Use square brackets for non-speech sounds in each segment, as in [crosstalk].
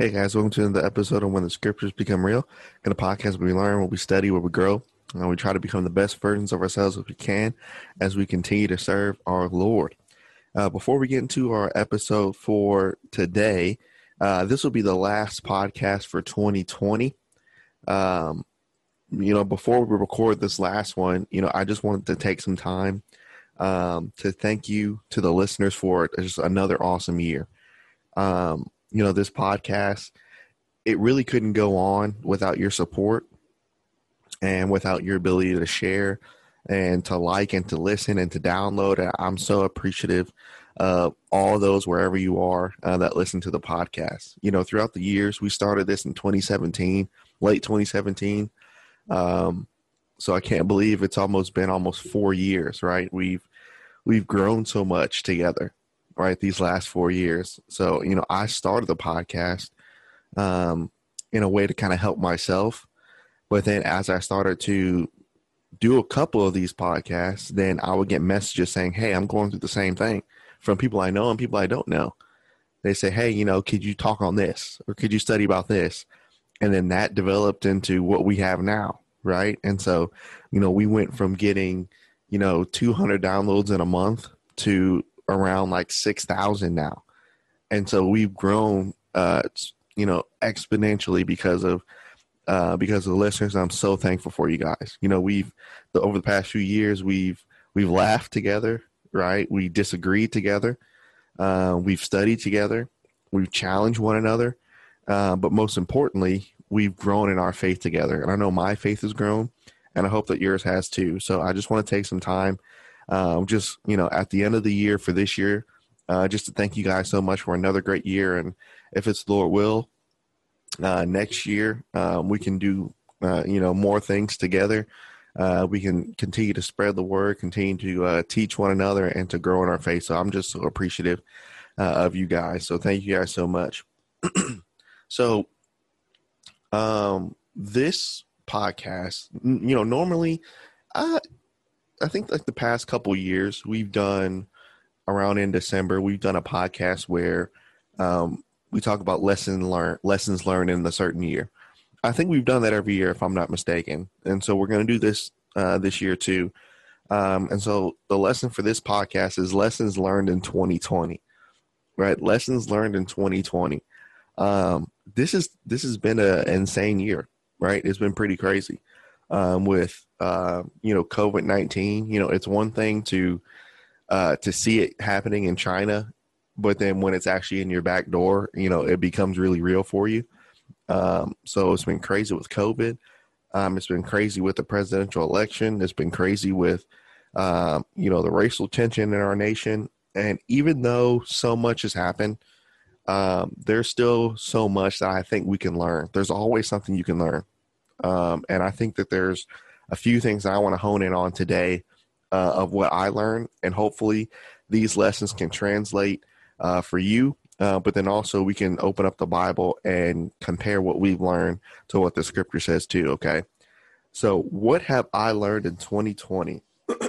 Hey guys, welcome to the episode of When the Scriptures Become Real. In a podcast where we learn, where we study, where we grow, and we try to become the best versions of ourselves if we can as we continue to serve our Lord. Uh, before we get into our episode for today, uh, this will be the last podcast for 2020. Um, you know, before we record this last one, you know, I just wanted to take some time um, to thank you to the listeners for just another awesome year. Um, you know, this podcast, it really couldn't go on without your support and without your ability to share and to like and to listen and to download. I'm so appreciative of all those wherever you are uh, that listen to the podcast. You know, throughout the years, we started this in 2017, late 2017. Um, so I can't believe it's almost been almost four years, right? We've we've grown so much together right these last four years. So you know i started the podcast um, in a way to kind of help myself. But then as i started to do a couple of these podcasts then i would get messages saying hey i'm going through the same thing from people i know and people i don't know. They say hey you know could you talk on this? Or could you study about this? And then that developed into what we have now right? And so you know we went from getting you know 200 downloads in a month to around like 6,000 now. And so we've grown, uh, you know, exponentially because of, uh, because of the listeners. I'm so thankful for you guys. You know, we've, the, over the past few years, we've, we've laughed together, right? We disagreed together. Uh, we've studied together. We've challenged one another. Uh, but most importantly, we've grown in our faith together. And I know my faith has grown, and I hope that yours has too. So I just want to take some time um, just you know at the end of the year for this year uh, just to thank you guys so much for another great year. And if it's lord will uh, next year um, we can do uh, you know more things together. Uh, we can continue to spread the word continue to uh, teach one another and to grow in our faith. So i'm just so appreciative uh, of you guys. So thank you guys so much. [clears throat] So um this podcast you know normally I, I think like the past couple years we've done around in December we've done a podcast where um, we talk about lesson learned lessons learned in a certain year. I think we've done that every year if I'm not mistaken, and so we're going to do this uh, this year too. Um, and so the lesson for this podcast is lessons learned in 2020, right? Lessons learned in 2020. Um, this is this has been an insane year, right? It's been pretty crazy um, with uh, you know COVID nineteen. You know, it's one thing to uh, to see it happening in China, but then when it's actually in your back door, you know, it becomes really real for you. Um, so it's been crazy with COVID. Um, it's been crazy with the presidential election. It's been crazy with um, you know the racial tension in our nation. And even though so much has happened, um, there's still so much that I think we can learn. There's always something you can learn. Um, and I think that there's a few things I want to hone in on today uh, of what I learned, and hopefully these lessons can translate uh, for you. Uh, but then also we can open up the Bible and compare what we've learned to what the Scripture says too. Okay, so what have I learned in 2020? [clears throat]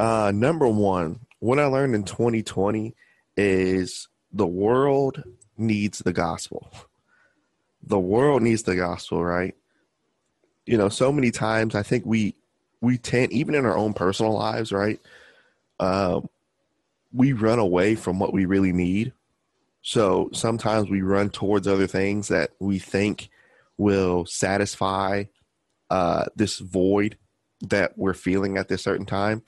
Uh, number one, what I learned in 2020 is the world needs the gospel [laughs] the world needs the gospel, right? You know, so many times I think we we tend even in our own personal lives, right? Um, we run away from what we really need. So sometimes we run towards other things that we think will satisfy uh, this void that we're feeling at this certain time.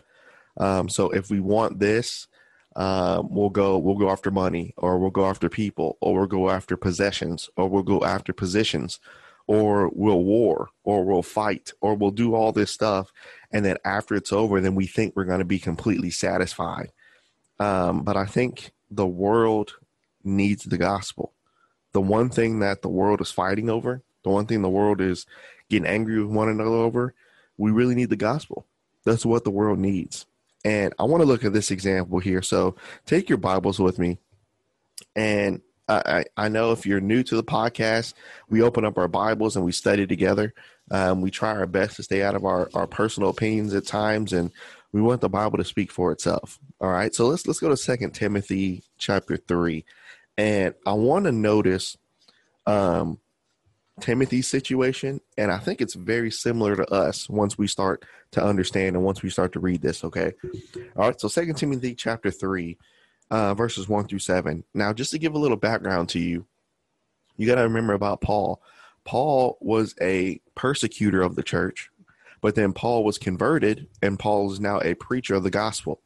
Um, so if we want this, um, we'll go we'll go after money or we'll go after people or we'll go after possessions or we'll go after positions or we'll war or we'll fight or we'll do all this stuff. And then after it's over then we think we're going to be completely satisfied. Um, but i think the world needs the gospel. The one thing that the world is fighting over the one thing the world is getting angry with one another over we really need the gospel. That's what the world needs and I want to look at this example here. So take your Bibles with me. And I, I, know if you're new to the podcast, we open up our Bibles and we study together. Um, we try our best to stay out of our, our personal opinions at times, and we want the Bible to speak for itself. All right, so let's let's go to Second Timothy chapter three, And I want to notice um, Timothy's situation, and I think it's very similar to us once we start to understand and once we start to read this. Okay, all right. So Second Timothy chapter three, uh, verses one through seven. Now, just to give a little background to you, you got to remember about Paul. Paul was a persecutor of the church, but then Paul was converted, and Paul is now a preacher of the gospel.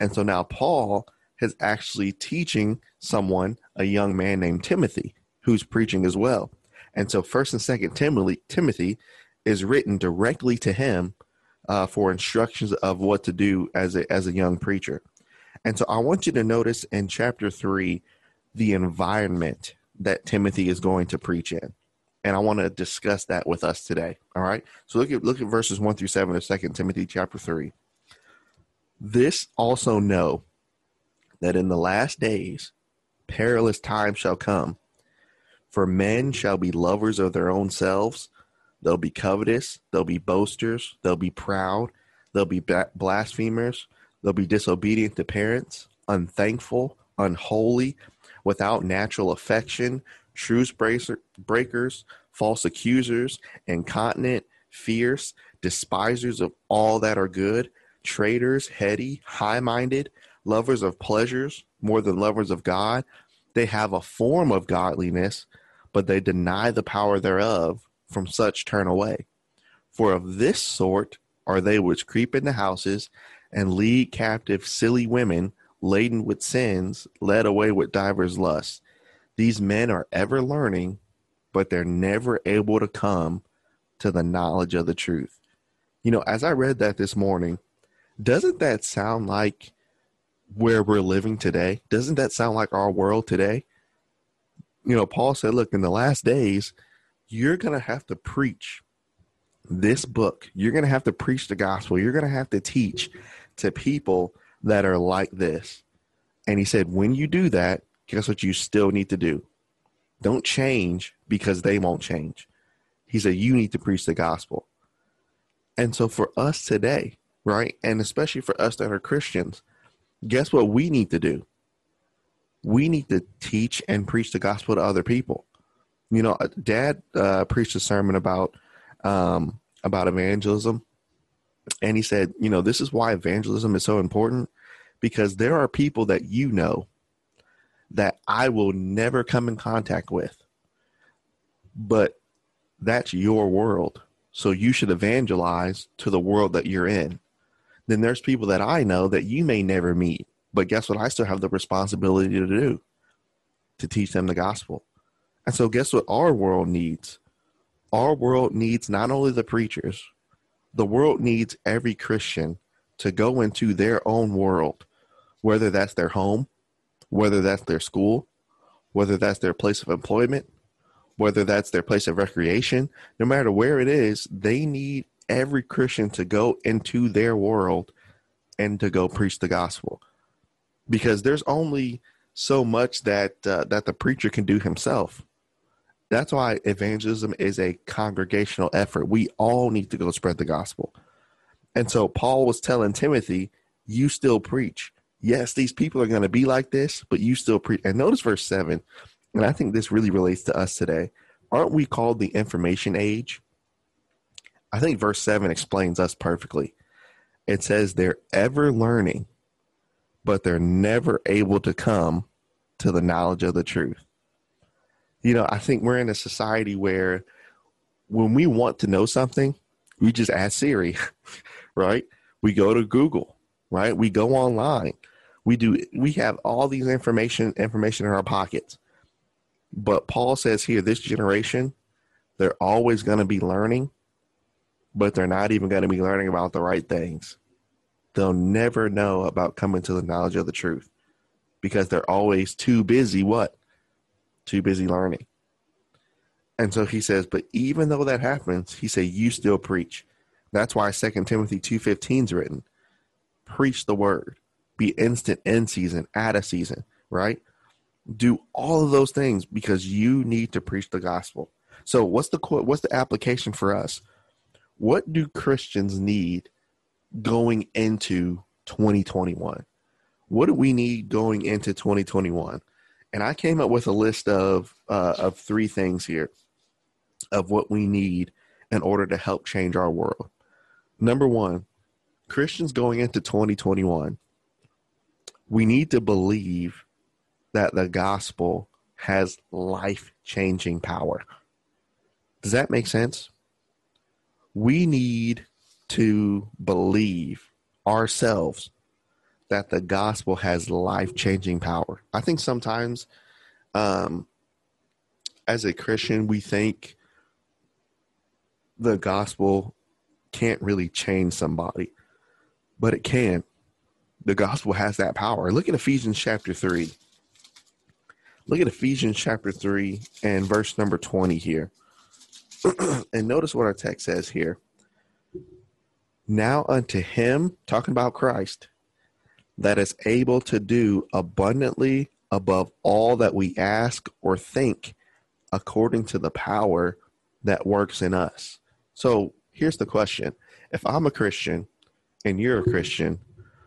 And so now Paul is actually teaching someone, a young man named Timothy, who's preaching as well. And so First and Second Timothy, Timothy is written directly to him uh, for instructions of what to do as a as a young preacher. And so I want you to notice in chapter three the environment that Timothy is going to preach in. And I want to discuss that with us today. All right. So look at look at verses one through seven of Second Timothy chapter three. This also know that in the last days perilous times shall come for men shall be lovers of their own selves. They'll be covetous. They'll be boasters. They'll be proud. They'll be blasphemers. They'll be disobedient to parents, unthankful, unholy, without natural affection, truce breakers, false accusers, incontinent, fierce, despisers of all that are good, traitors, heady, high minded, lovers of pleasures more than lovers of God. They have a form of godliness but they deny the power thereof, from such turn away. For of this sort are they which creep into houses and lead captive silly women laden with sins, led away with divers lusts. These men are ever learning, but they're never able to come to the knowledge of the truth. You know, as I read that this morning, doesn't that sound like where we're living today? Doesn't that sound like our world today? You know, Paul said, look, in the last days, you're going to have to preach this book. You're going to have to preach the gospel. You're going to have to teach to people that are like this. And he said, when you do that, guess what you still need to do? Don't change because they won't change. He said, you need to preach the gospel. And so for us today, right, and especially for us that are Christians, guess what we need to do? We need to teach and preach the gospel to other people. You know, Dad uh, preached a sermon about um, about evangelism, and he said, you know, this is why evangelism is so important because there are people that you know that I will never come in contact with, but that's your world. So you should evangelize to the world that you're in. Then there's people that I know that you may never meet but guess what? I still have the responsibility to do to teach them the gospel. And so, guess what our world needs? Our world needs not only the preachers, the world needs every Christian to go into their own world, whether that's their home, whether that's their school, whether that's their place of employment, whether that's their place of recreation, no matter where it is, they need every Christian to go into their world and to go preach the gospel because there's only so much that uh, that the preacher can do himself. That's why evangelism is a congregational effort. We all need to go spread the gospel. And so Paul was telling Timothy, you still preach. Yes, these people are going to be like this, but you still preach. And notice verse 7, and I think this really relates to us today. Aren't we called the information age? I think verse 7 explains us perfectly. It says they're ever learning but they're never able to come to the knowledge of the truth. You know, I think we're in a society where when we want to know something, we just ask Siri, [laughs] right? We go to Google, right? We go online. We do we have all these information information in our pockets. But Paul says here this generation, they're always going to be learning, but they're not even going to be learning about the right things they'll never know about coming to the knowledge of the truth because they're always too busy what? Too busy learning. And so he says but even though that happens he said you still preach. That's why 2 timothy 2.15 is written. Preach the word. Be instant in season at a season right? Do all of those things because you need to preach the gospel. So what's the what's the application for us? What do christians need going into 2021? What do we need going into 2021? And I came up with a list of uh, of three things here of what we need in order to help change our world. Number one, Christians going into 2021, we need to believe that the gospel has life changing power. Does that make sense? We need to believe ourselves that the gospel has life changing power. I think sometimes, um, as a Christian, we think the gospel can't really change somebody, but it can. The gospel has that power. Look at Ephesians chapter 3. Look at Ephesians chapter 3 and verse number 20 here. [clears throat] and notice what our text says here. Now unto him, talking about Christ, that is able to do abundantly above all that we ask or think, according to the power that works in us. So here's the question If I'm a Christian and you're a Christian,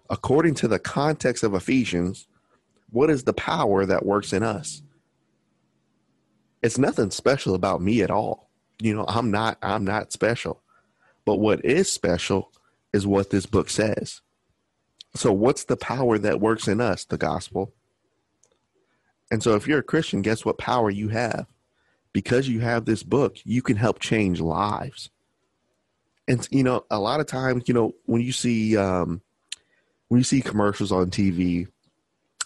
according to the context of Ephesians, what is the power that works in us? It's nothing special about me at all. You know, I'm not I'm not special. But what is special is what this book says. So, what's the power that works in us? The gospel. And so, if you're a Christian, guess what power you have? Because you have this book, you can help change lives. And you know, a lot of times, you know, when you see um, when you see commercials on TV,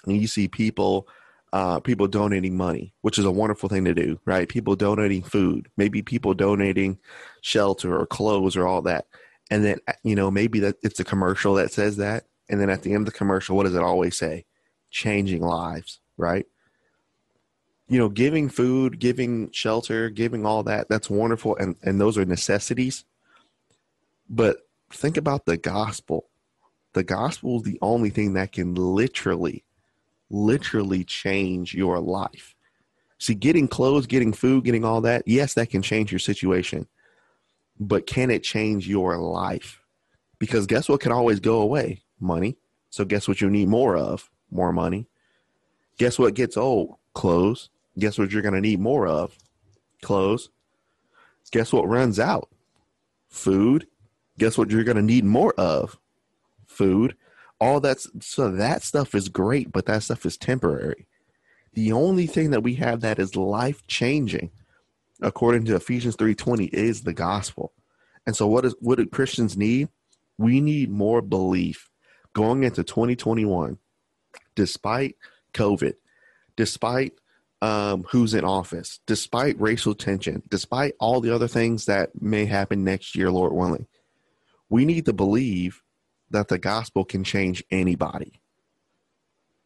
and you see people uh, people donating money, which is a wonderful thing to do, right? People donating food, maybe people donating shelter or clothes or all that, and then you know maybe that it's a commercial that says that, and then at the end of the commercial, what does it always say? Changing lives, right? You know, giving food, giving shelter, giving all that, that's wonderful. And, and those are necessities. But think about the gospel. The gospel is the only thing that can literally, literally change your life. See, getting clothes, getting food, getting all that, yes, that can change your situation. But can it change your life? Because guess what can always go away? money. So guess what you need more of? More money. Guess what gets old? Clothes. Guess what you're going to need more of? Clothes. Guess what runs out? Food. Guess what you're going to need more of? Food. All that's so that stuff is great, but that stuff is temporary. The only thing that we have that is life changing, according to Ephesians 3:20, is the gospel. And so what is what do Christians need? We need more belief going into 2021, despite COVID, despite um, who's in office, despite racial tension, despite all the other things that may happen next year, Lord willing, we need to believe that the gospel can change anybody.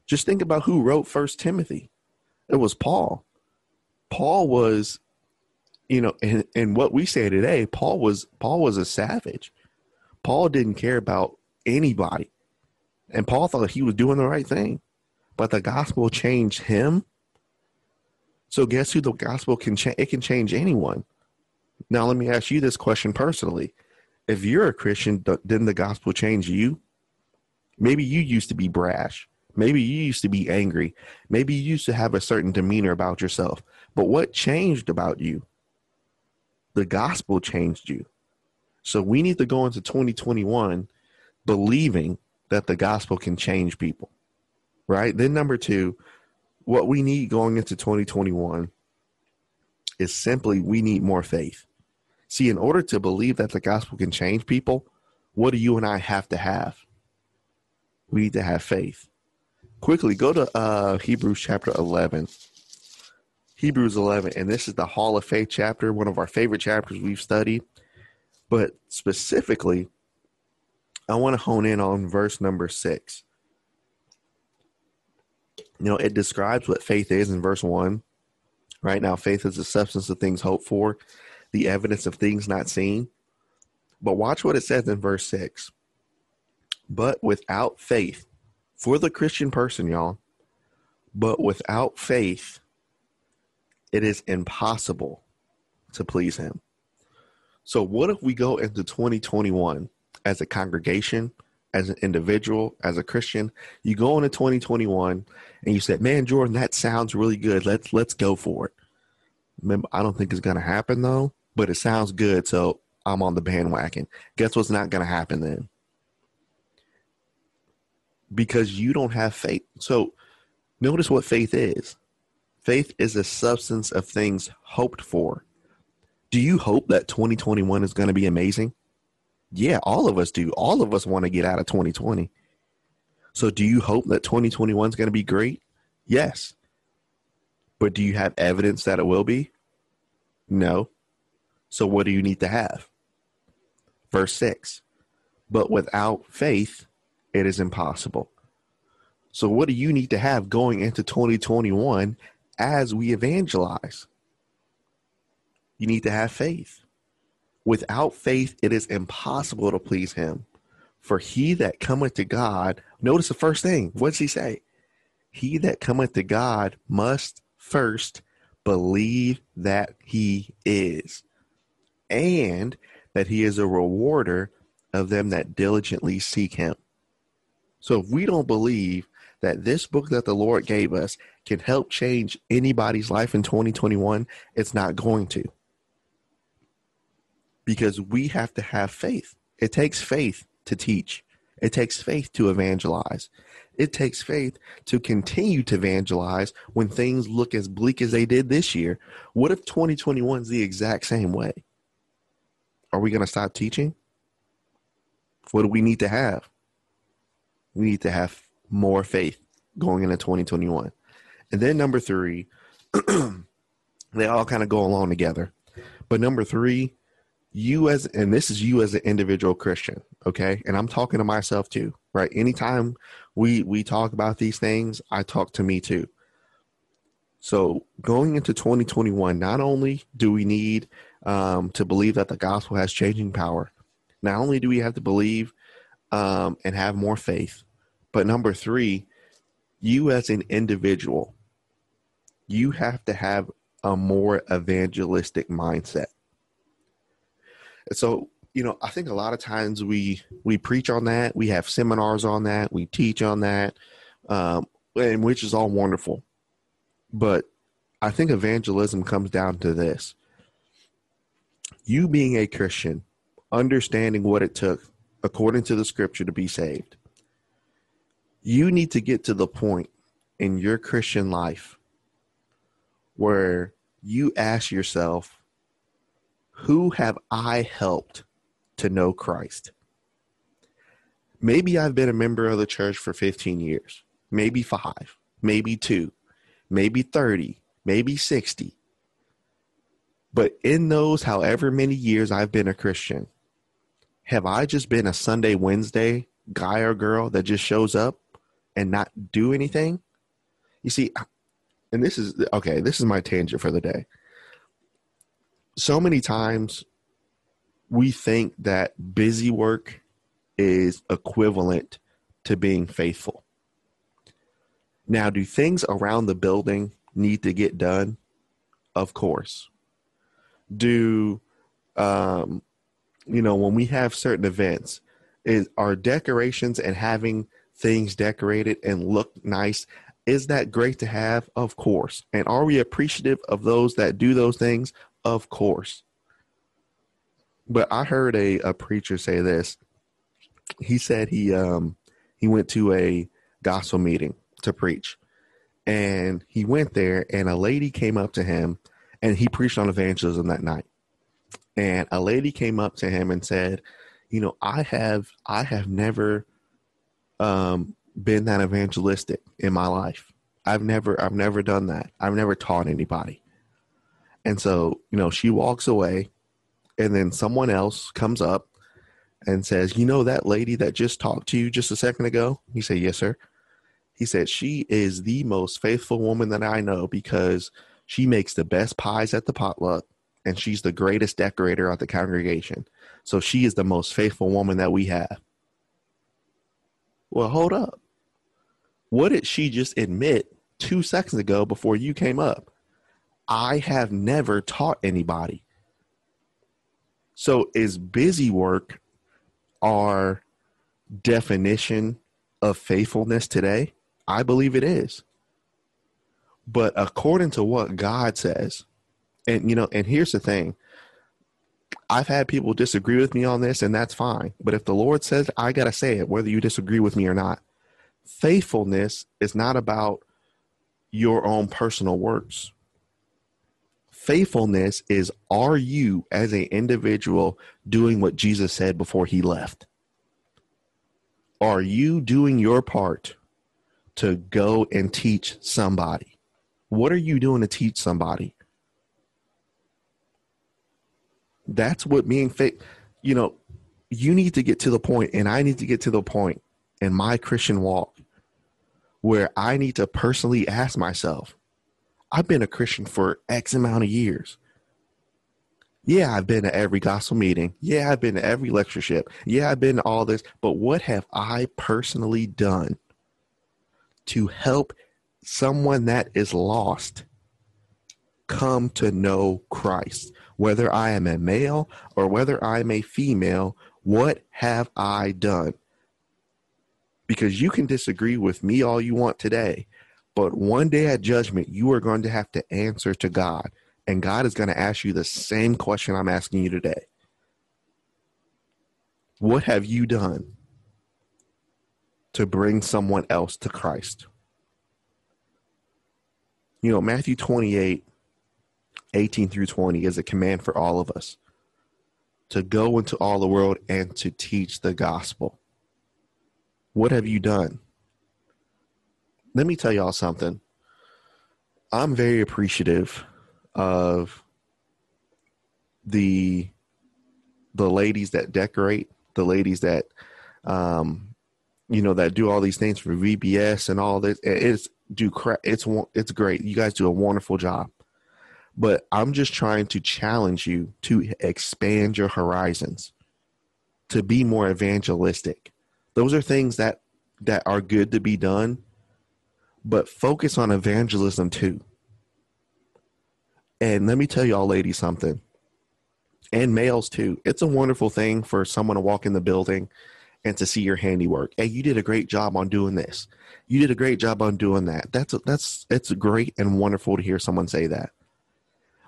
Just think about who wrote First Timothy. It was Paul. Paul was, you know, and, and what we say today, Paul was Paul was a savage. Paul didn't care about anybody. And Paul thought he was doing the right thing, but the gospel changed him. So guess who the gospel can change? It can change anyone. Now let me ask you this question personally: If you're a Christian, didn't the gospel change you? Maybe you used to be brash. Maybe you used to be angry. Maybe you used to have a certain demeanor about yourself. But what changed about you? The gospel changed you. So we need to go into 2021 believing that the gospel can change people, right? Then, number two, what we need going into 2021 is simply we need more faith. See, in order to believe that the gospel can change people, what do you and I have to have? We need to have faith. Quickly, go to uh, Hebrews chapter 11. Hebrews 11, and this is the Hall of Faith chapter, one of our favorite chapters we've studied. But specifically, I want to hone in on verse number six. You know, it describes what faith is in verse one. Right now, faith is the substance of things hoped for, the evidence of things not seen. But watch what it says in verse six. But without faith, for the Christian person, y'all, but without faith, it is impossible to please Him. So, what if we go into 2021 as a congregation, as an individual, as a Christian, you go into 2021 and you said, "Man, Jordan, that sounds really good. Let's let's go for it." Remember, I don't think it's going to happen though, but it sounds good, so I'm on the bandwagon. Guess what's not going to happen then? Because you don't have faith. So notice what faith is. Faith is a substance of things hoped for. Do you hope that 2021 is going to be amazing? Yeah, all of us do. All of us want to get out of 2020. So do you hope that 2021 is going to be great? Yes. But do you have evidence that it will be? No. So what do you need to have? Verse 6. But without faith, it is impossible. So what do you need to have going into 2021 as we evangelize? You need to have faith. Without faith, it is impossible to please him. For he that cometh to God, notice the first thing. What does he say? He that cometh to God must first believe that he is, and that he is a rewarder of them that diligently seek him. So if we don't believe that this book that the Lord gave us can help change anybody's life in 2021, it's not going to because we have to have faith. It takes faith to teach, it takes faith to evangelize. It takes faith to continue to evangelize when things look as bleak as they did this year. What if 2021 is the exact same way? Are we going to stop teaching? What do we need to have? We need to have more faith going into 2021. And then number three, [clears throat] they all kind of go along together. But number three, you as and this is you as an individual christian okay and i'm talking to myself too right anytime we we talk about these things i talk to me too so going into 2021 not only do we need um, to believe that the gospel has changing power. Not only do we have to believe um, and have more faith but number three you as an individual you have to have a more evangelistic mindset. So, you know, I think a lot of times we we preach on that, we have seminars on that, we teach on that, um, and which is all wonderful. But I think evangelism comes down to this: you being a Christian, understanding what it took according to the Scripture to be saved. You need to get to the point in your Christian life where you ask yourself who have I helped to know Christ? Maybe I've been a member of the church for 15 years, maybe five, maybe two, maybe 30, maybe 60. But in those however many years I've been a Christian, have I just been a Sunday, Wednesday guy or girl that just shows up and not do anything? You see, and this is okay, this is my tangent for the day so many times we think that busy work is equivalent to being faithful. Now, do things around the building need to get done? Of course. Do um, you know when we have certain events, is our decorations and having things decorated and look nice is that great to have? Of course. And are we appreciative of those that do those things? Of course. But I heard a, a preacher say this. He said he um he went to a gospel meeting to preach. And he went there and a lady came up to him and he preached on evangelism that night. And a lady came up to him and said, "You know, I have I have never um been that evangelistic in my life. I've never I've never done that. I've never taught anybody. And so, you know, she walks away, and then someone else comes up and says, You know, that lady that just talked to you just a second ago? He said, Yes, sir. He said, She is the most faithful woman that I know because she makes the best pies at the potluck and she's the greatest decorator at the congregation. So she is the most faithful woman that we have. Well, hold up. What did she just admit two seconds ago before you came up? I have never taught anybody. So is busy work our definition of faithfulness today? I believe it is. But according to what God says, and you know, and here's the thing I've had people disagree with me on this, and that's fine. But if the Lord says, I got to say it, whether you disagree with me or not. Faithfulness is not about your own personal works. Faithfulness is are you as an individual doing what Jesus said before he left? Are you doing your part to go and teach somebody? What are you doing to teach somebody? That's what being faith, you know, you need to get to the point, and I need to get to the point in my Christian walk where I need to personally ask myself, I've been a Christian for X amount of years. Yeah, I've been to every gospel meeting. Yeah, I've been to every lectureship. Yeah, I've been to all this. But what have I personally done to help someone that is lost come to know Christ? Whether I am a male or whether I'm a female, what have I done? Because you can disagree with me all you want today, but one day at judgment, you are going to have to answer to God. And God is going to ask you the same question I'm asking you today. What have you done to bring someone else to Christ? You know, Matthew 28, 18 through 20 is a command for all of us to go into all the world and to teach the gospel. What have you done? let me tell y'all something. I'm very appreciative of the the ladies that decorate, the ladies that um you know that do all these things for VBS and all this. It's do crap. It's it's great. You guys do a wonderful job. But I'm just trying to challenge you to expand your horizons, to be more evangelistic. Those are things that that are good to be done, but focus on evangelism too. And let me tell y'all, ladies, something, and males too. It's a wonderful thing for someone to walk in the building and to see your handiwork. Hey, you did a great job on doing this. You did a great job on doing that. That's that's it's great and wonderful to hear someone say that.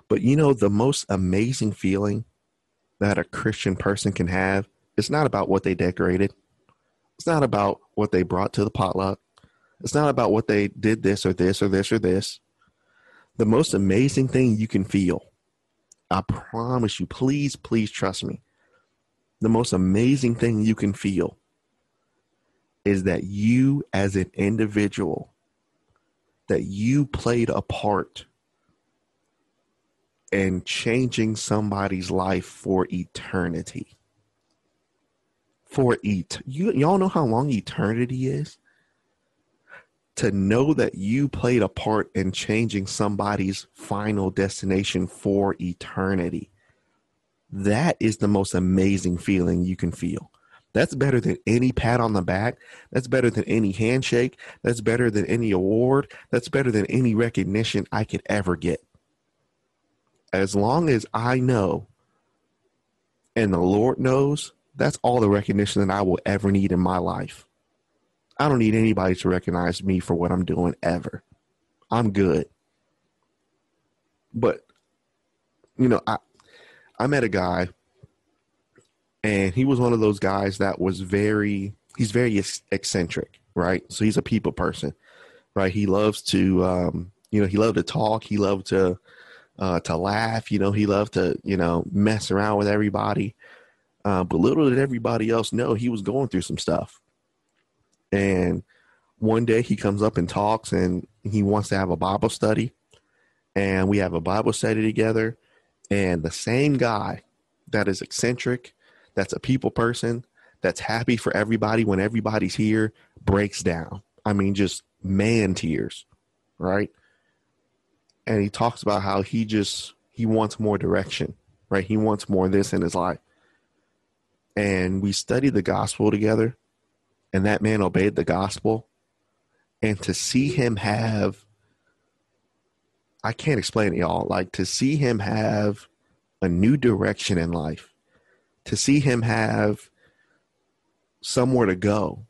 But you know, the most amazing feeling that a Christian person can have, it's not about what they decorated. It's not about what they brought to the potluck. It's not about what they did this or this or this or this. The most amazing thing you can feel, I promise you, please, please trust me. The most amazing thing you can feel is that you, as an individual, that you played a part in changing somebody's life for eternity. For et, you y'all know how long eternity is to know that you played a part in changing somebody's final destination for eternity. That is the most amazing feeling you can feel. That's better than any pat on the back. That's better than any handshake. That's better than any award. That's better than any recognition I could ever get. As long as I know and the Lord knows, that's all the recognition that I will ever need in my life. I don't need anybody to recognize me for what I'm doing ever. I'm good. But you know, I I met a guy and he was one of those guys that was very he's very eccentric, right? So he's a people person, right? He loves to um, you know, he loved to talk, he loved to uh, to laugh, you know, he loved to, you know, mess around with everybody. Uh, but little did everybody else know he was going through some stuff. And one day he comes up and talks and he wants to have a Bible study. And we have a Bible study together. And the same guy that is eccentric, that's a people person, that's happy for everybody when everybody's here, breaks down. I mean, just man tears, right? And he talks about how he just he wants more direction, right? He wants more of this in his life. And we studied the gospel together and that man obeyed the gospel and to see him have I can't explain it y'all. Like to see him have a new direction in life to see him have somewhere to go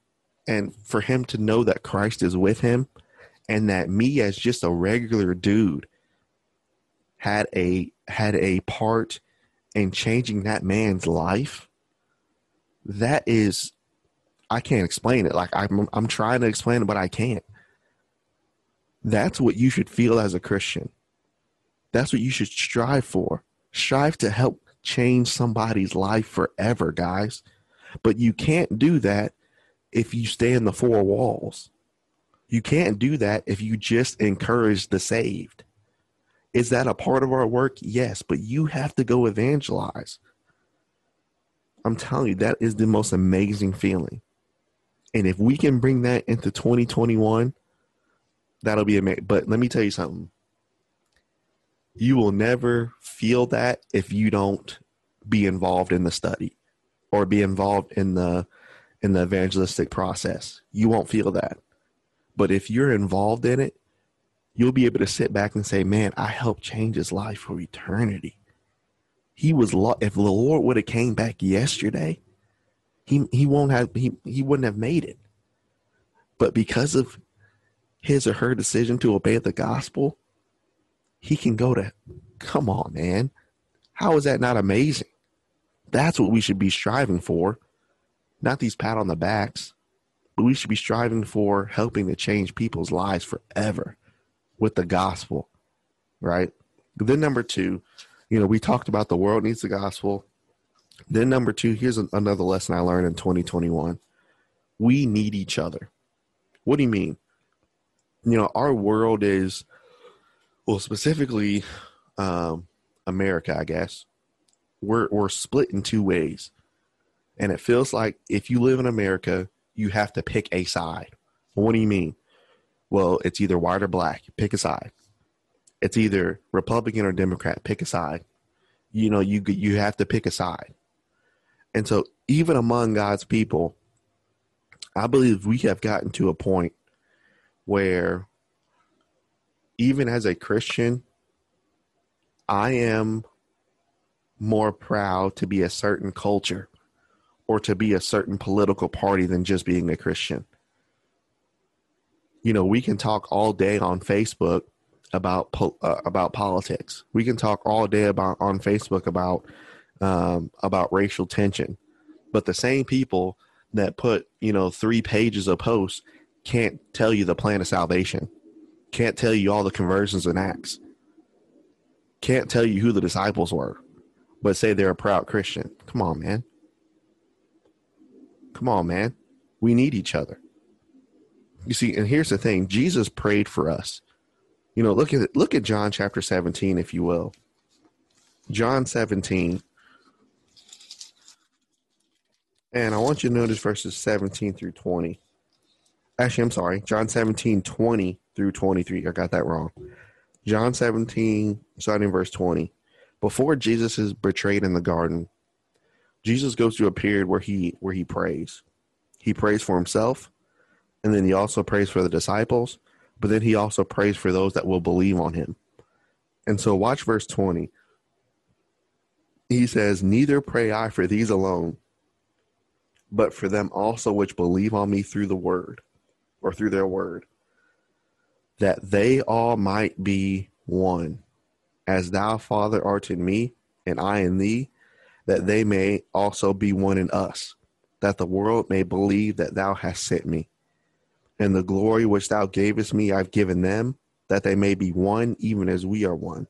and for him to know that Christ is with him and that me as just a regular dude had a had a part in changing that man's life that is I can't explain it. Like I'm I'm trying to explain it but I can't that's what you should feel as a Christian that's what you should strive for strive to help change somebody's life forever guys but you can't do that if you stay in the four walls. You can't do that if you just encourage the saved. Is that a part of our work? Yes, but you have to go evangelize. I'm telling you, that is the most amazing feeling. And if we can bring that into 2021, that'll be amazing. But let me tell you something. You will never feel that if you don't be involved in the study or be involved in the in the evangelistic process. You won't feel that. But if you're involved in it, you'll be able to sit back and say, "Man, I helped change his life for eternity." He was lo- if the Lord would have came back yesterday, he he won't have he he wouldn't have made it. But because of his or her decision to obey the gospel, he can go to come on, man. How is that not amazing? That's what we should be striving for not these pat on the backs, but we should be striving for helping to change people's lives forever with the gospel, right? Then, number two, you know, we talked about the world needs the gospel. Then, number two, here's another lesson I learned in 2021 we need each other. What do you mean? You know, our world is, well, specifically um, America, I guess. We're, we're split in two ways. And it feels like if you live in America, you have to pick a side. What do you mean? Well, it's either white or black. Pick a side. It's either Republican or Democrat. Pick a side. You know, you you have to pick a side. And so, even among God's people, I believe we have gotten to a point where, even as a Christian, I am more proud to be a certain culture or to be a certain political party than just being a Christian. You know, we can talk all day on Facebook about uh, about politics. We can talk all day about on Facebook about um, about racial tension, but the same people that put you know three pages of posts can't tell you the plan of salvation, can't tell you all the conversions and Acts, can't tell you who the disciples were, but say they're a proud Christian. Come on, man. Come on, man. We need each other. You see, and here's the thing Jesus prayed for us. You know, look at look at John chapter 17, if you will. John 17. And I want you to notice verses 17 through 20. Actually, I'm sorry. John 17, 20 through 23. I got that wrong. John 17, starting verse 20. Before Jesus is betrayed in the garden, Jesus goes through a period where he where he prays. He prays for himself, and then he also prays for the disciples, but then he also prays for those that will believe on him. And so watch verse 20. He says, Neither pray I for these alone, but for them also which believe on me through the word, or through their word, that they all might be one, as thou, Father, art in me, and I in thee, that they may also be one in us, that the world may believe that thou hast sent me. And the glory which thou gavest me, I've given them, that they may be one, even as we are one.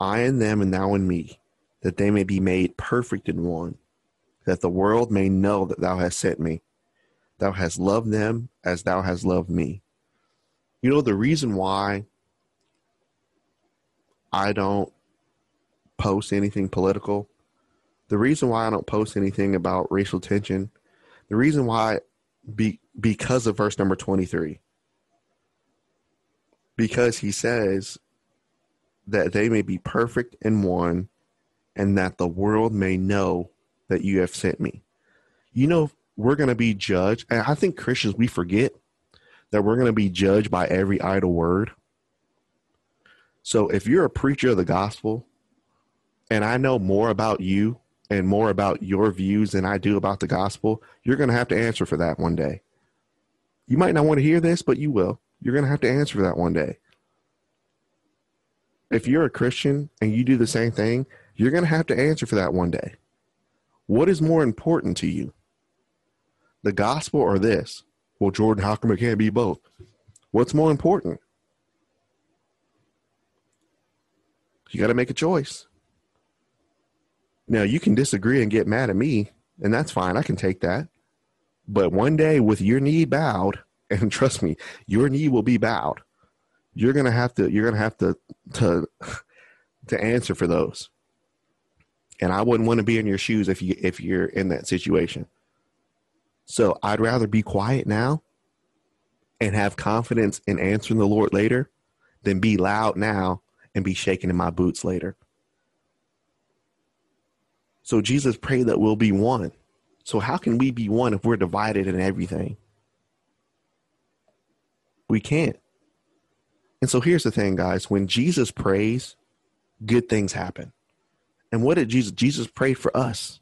I in them, and thou in me, that they may be made perfect in one, that the world may know that thou hast sent me. Thou hast loved them as thou hast loved me. You know, the reason why I don't post anything political the reason why I don't post anything about racial tension, the reason why be because of verse number 23. Because he says that they may be perfect in one and that the world may know that you have sent me. You know, we're going to be judged. And I think Christians, we forget that we're going to be judged by every idle word. So if you're a preacher of the gospel and I know more about you and more about your views than I do about the gospel, you're going to have to answer for that one day. You might not want to hear this, but you will. You're going to have to answer for that one day. If you're a Christian and you do the same thing, you're going to have to answer for that one day. What is more important to you? The gospel or this? Well, Jordan, how come it can't be both? What's more important? You got to make a choice. Now, you can disagree and get mad at me, and that's fine. I can take that. But one day, with your knee bowed, [laughs] and trust me, your knee will be bowed. You're gonna have to. You're gonna have to to [laughs] to answer for those. And I wouldn't want to be in your shoes if you if you're in that situation. So I'd rather be quiet now and have confidence in answering the Lord later than be loud now and be shaking in my boots later. So Jesus prayed that we'll be one. So how can we be one if we're divided in everything? We can't. And so here's the thing, guys. When Jesus prays, good things happen. And what did Jesus? Jesus prayed for us.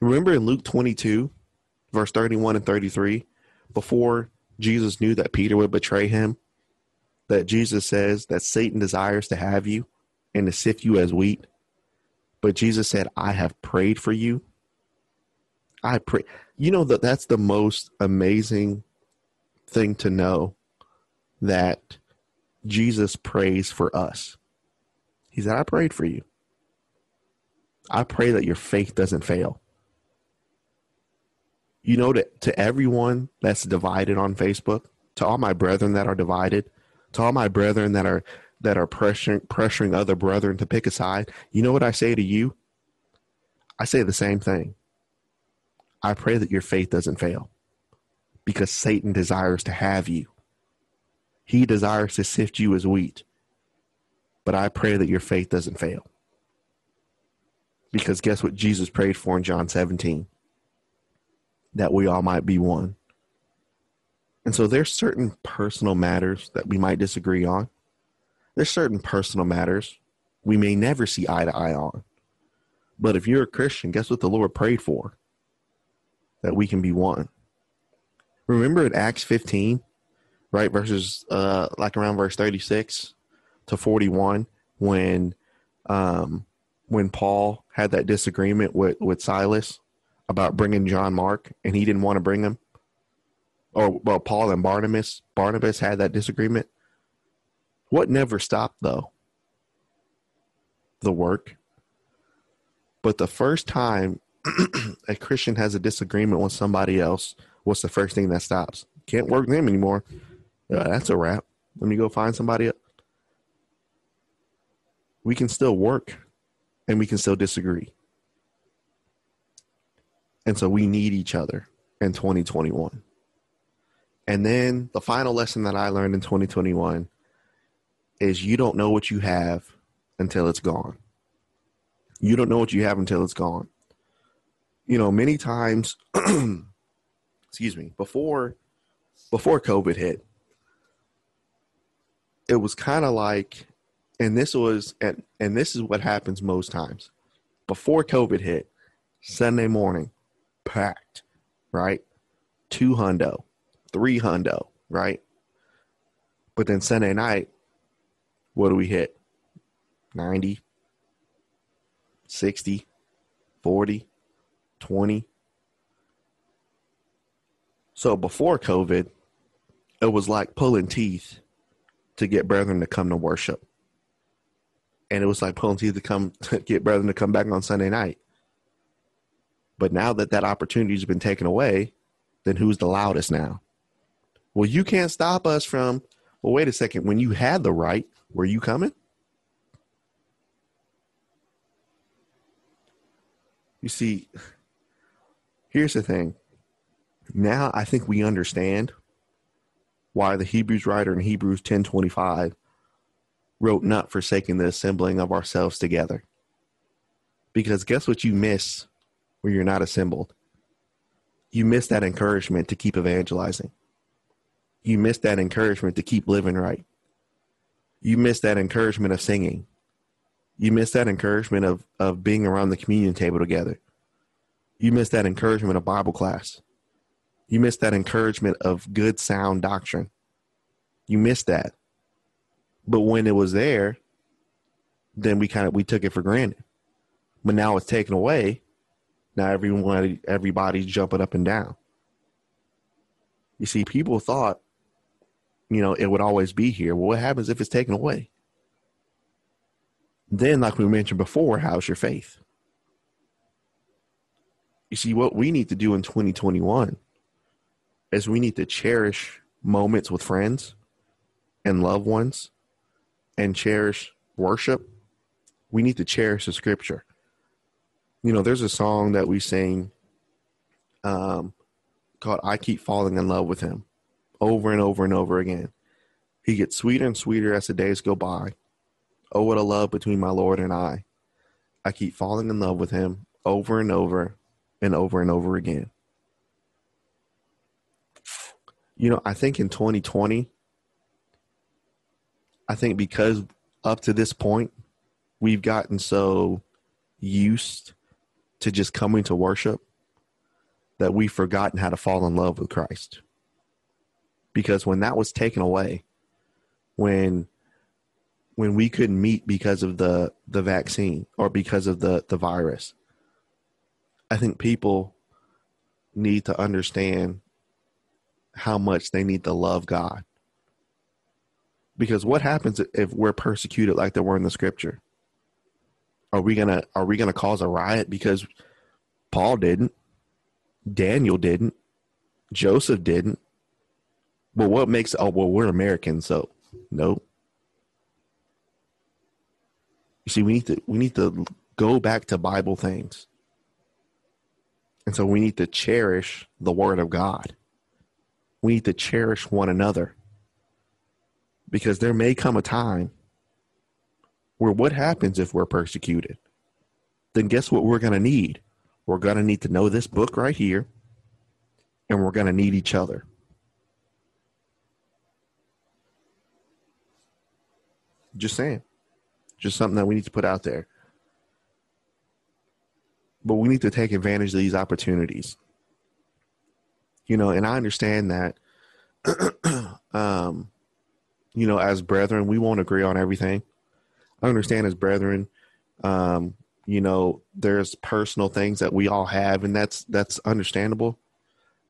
Remember in Luke 22, verse 31 and 33, before Jesus knew that Peter would betray him, that Jesus says that Satan desires to have you and to sift you as wheat. But Jesus said, I have prayed for you. I pray. You know that that's the most amazing thing to know that Jesus prays for us. He said, I prayed for you. I pray that your faith doesn't fail. You know that to everyone that's divided on Facebook, to all my brethren that are divided, to all my brethren that are that are pressuring pressuring other brethren to pick a side, you know what I say to you? I say the same thing. I pray that your faith doesn't fail because Satan desires to have you. He desires to sift you as wheat. But I pray that your faith doesn't fail. Because guess what Jesus prayed for in John 17? That we all might be one. And so there's certain personal matters that we might disagree on. There's certain personal matters we may never see eye to eye on. But if you're a Christian, guess what the Lord prayed for? That we can be one. Remember in Acts 15, right? Verses uh like around verse 36 to 41 when um when Paul had that disagreement with with Silas about bringing John Mark and he didn't want to bring him? Or well Paul and Barnabas Barnabas had that disagreement? What never stopped though? The work. But the first time [clears throat] a Christian has a disagreement with somebody else what's the first thing that stops? Can't work them anymore. Uh, that's a wrap. Let me go find somebody else. We can still work and we can still disagree and so we need each other in 2021 and then the final lesson that I learned in 2021 is you don't know what you have until it's gone. You don't know what you have until it's gone. You know, many times [clears throat] excuse me, before before COVID hit, it was kind of like and this was and and this is what happens most times. Before COVID hit, Sunday morning, packed, right? Two hundo three hundo, right? But then Sunday night, what do we hit? 90, 60, 40, 20. So before COVID, it was like pulling teeth to get brethren to come to worship. And it was like pulling teeth to come to [laughs] get brethren to come back on Sunday night. But now that that opportunity has been taken away, then who's the loudest now? Well, you can't stop us from. Well, wait a second. When you had the right, were you coming? You see, here's the thing. Now I think we understand why the Hebrews writer in Hebrews 10:25 wrote not forsaking the assembling of ourselves together. Because guess what you miss when you're not assembled? You miss that encouragement to keep evangelizing you miss that encouragement to keep living right. You miss that encouragement of singing. You miss that encouragement of of being around the communion table together. You miss that encouragement of Bible class. You miss that encouragement of good sound doctrine. You miss that. But when it was there, then we kind of we took it for granted. But now it's taken away. Now everyone everybody's jumping up and down. You see, people thought, you know, it would always be here. Well, what happens if it's taken away? Then, like we mentioned before, how's your faith? You see, what we need to do in 2021 is we need to cherish moments with friends and loved ones and cherish worship. We need to cherish the scripture. You know, there's a song that we sing um, called I Keep Falling in Love with Him over and over and over again. He gets sweeter and sweeter as the days go by. Oh, what a love between my Lord and I. I keep falling in love with him over and over and over and over again. You know, I think in 2020, I think because up to this point, we've gotten so used to just coming to worship that we've forgotten how to fall in love with Christ. Because when that was taken away, when when we couldn't meet because of the the vaccine or because of the the virus, I think people need to understand how much they need to love God. Because what happens if we're persecuted like they were in the scripture? Are we gonna are we gonna cause a riot because Paul didn't, Daniel didn't, Joseph didn't? But what makes oh well we're Americans, so no. You see, we need to we need to go back to Bible things. And so we need to cherish the word of God. We need to cherish one another. Because there may come a time where what happens if we're persecuted? Then guess what we're going to need? We're going to need to know this book right here, and we're going to need each other. Just saying. Just something that we need to put out there. But we need to take advantage of these opportunities. You know, and I understand that [clears throat] um, you know, as brethren, we won't agree on everything. I understand as brethren, um, you know, there's personal things that we all have, and that's that's understandable.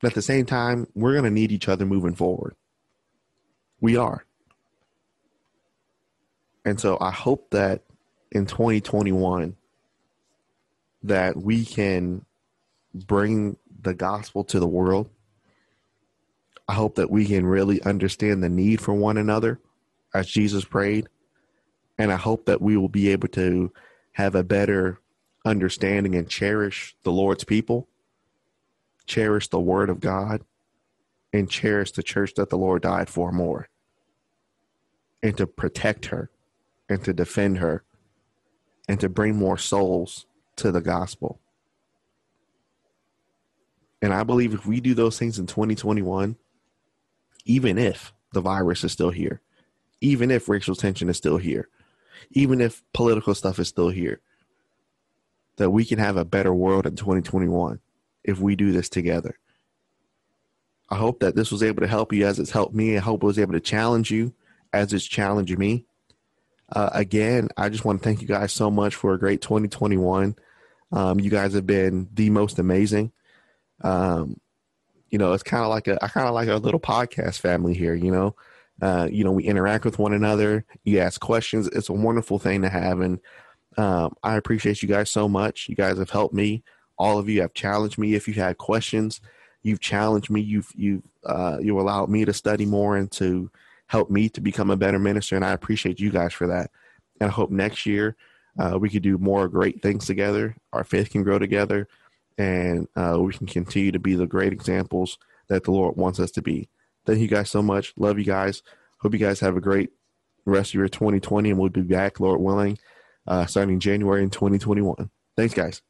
But at the same time, we're gonna need each other moving forward. We are. And so I hope that in 2021 that we can bring the gospel to the world. I hope that we can really understand the need for one another as Jesus prayed. And I hope that we will be able to have a better understanding and cherish the Lord's people, cherish the word of God, and cherish the church that the Lord died for more, and to protect her and to defend her and to bring more souls to the gospel. And I believe if we do those things in 2021, even if the virus is still here, even if racial tension is still here, even if political stuff is still here, that we can have a better world in 2021 if we do this together. I hope that this was able to help you as it's helped me. I hope it was able to challenge you as it's challenging me. Uh, again, I just want to thank you guys so much for a great 2021. Um, you guys have been the most amazing. Um, you know, it's kind of like a, I kind of like a little podcast family here. You know, uh, you know, we interact with one another. You ask questions. It's a wonderful thing to have, and um, I appreciate you guys so much. You guys have helped me. All of you have challenged me. If you had questions, you've challenged me. You've you've uh, you allowed me to study more and to help me to become a better minister, and I appreciate you guys for that. And I hope next year uh, we can do more great things together. Our faith can grow together, and uh, we can continue to be the great examples that the Lord wants us to be. Thank you guys so much. Love you guys. Hope you guys have a great rest of your 2020, and we'll be back, Lord willing, uh, starting January in 2021. Thanks, guys.